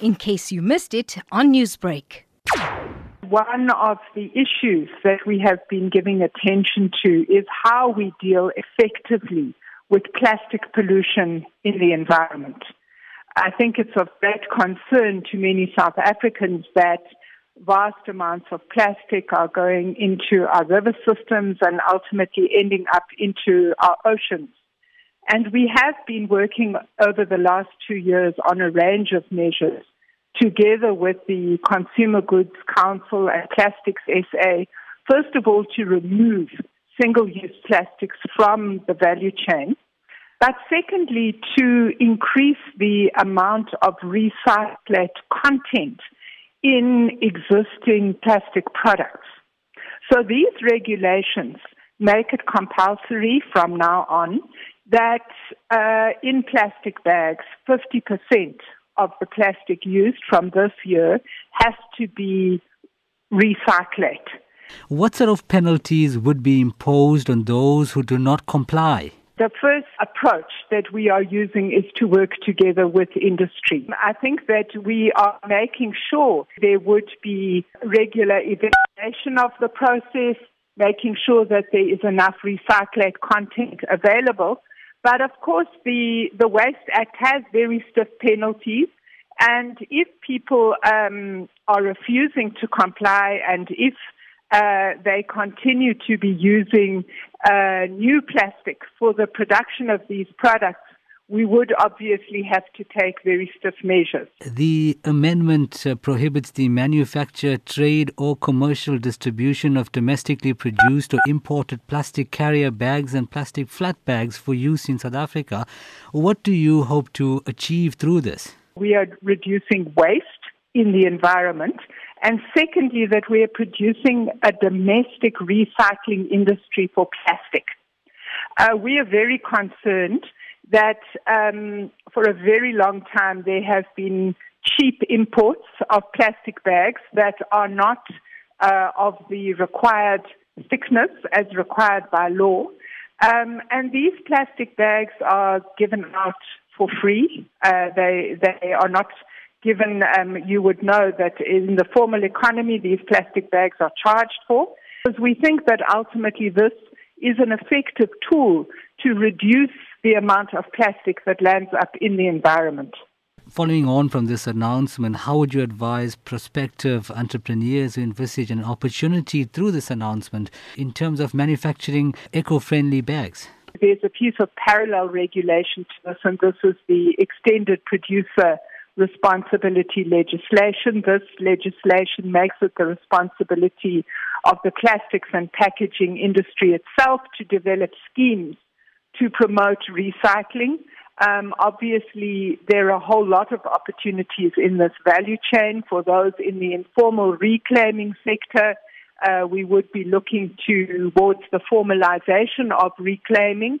in case you missed it on Newsbreak. One of the issues that we have been giving attention to is how we deal effectively with plastic pollution in the environment. I think it's of great concern to many South Africans that vast amounts of plastic are going into our river systems and ultimately ending up into our oceans. And we have been working over the last two years on a range of measures together with the Consumer Goods Council and Plastics SA, first of all, to remove single use plastics from the value chain. But secondly, to increase the amount of recycled content in existing plastic products. So these regulations make it compulsory from now on that uh, in plastic bags, 50% of the plastic used from this year has to be recycled. What sort of penalties would be imposed on those who do not comply? The first approach that we are using is to work together with industry. I think that we are making sure there would be regular evaluation of the process, making sure that there is enough recycled content available. But of course, the, the Waste Act has very stiff penalties. And if people um, are refusing to comply and if uh, they continue to be using uh, new plastic for the production of these products, we would obviously have to take very stiff measures. The amendment uh, prohibits the manufacture, trade, or commercial distribution of domestically produced or imported plastic carrier bags and plastic flat bags for use in South Africa. What do you hope to achieve through this? We are reducing waste in the environment and secondly, that we are producing a domestic recycling industry for plastic. Uh, we are very concerned that um, for a very long time there have been cheap imports of plastic bags that are not uh, of the required thickness as required by law. Um, and these plastic bags are given out for free. Uh, they they are not given um, you would know that in the formal economy, these plastic bags are charged for. Because we think that ultimately this is an effective tool to reduce the amount of plastic that lands up in the environment. Following on from this announcement, how would you advise prospective entrepreneurs who envisage an opportunity through this announcement in terms of manufacturing eco friendly bags? There's a piece of parallel regulation to this, and this is the extended producer responsibility legislation. This legislation makes it the responsibility of the plastics and packaging industry itself to develop schemes to promote recycling. Um, obviously, there are a whole lot of opportunities in this value chain for those in the informal reclaiming sector. Uh, we would be looking towards the formalization of reclaiming.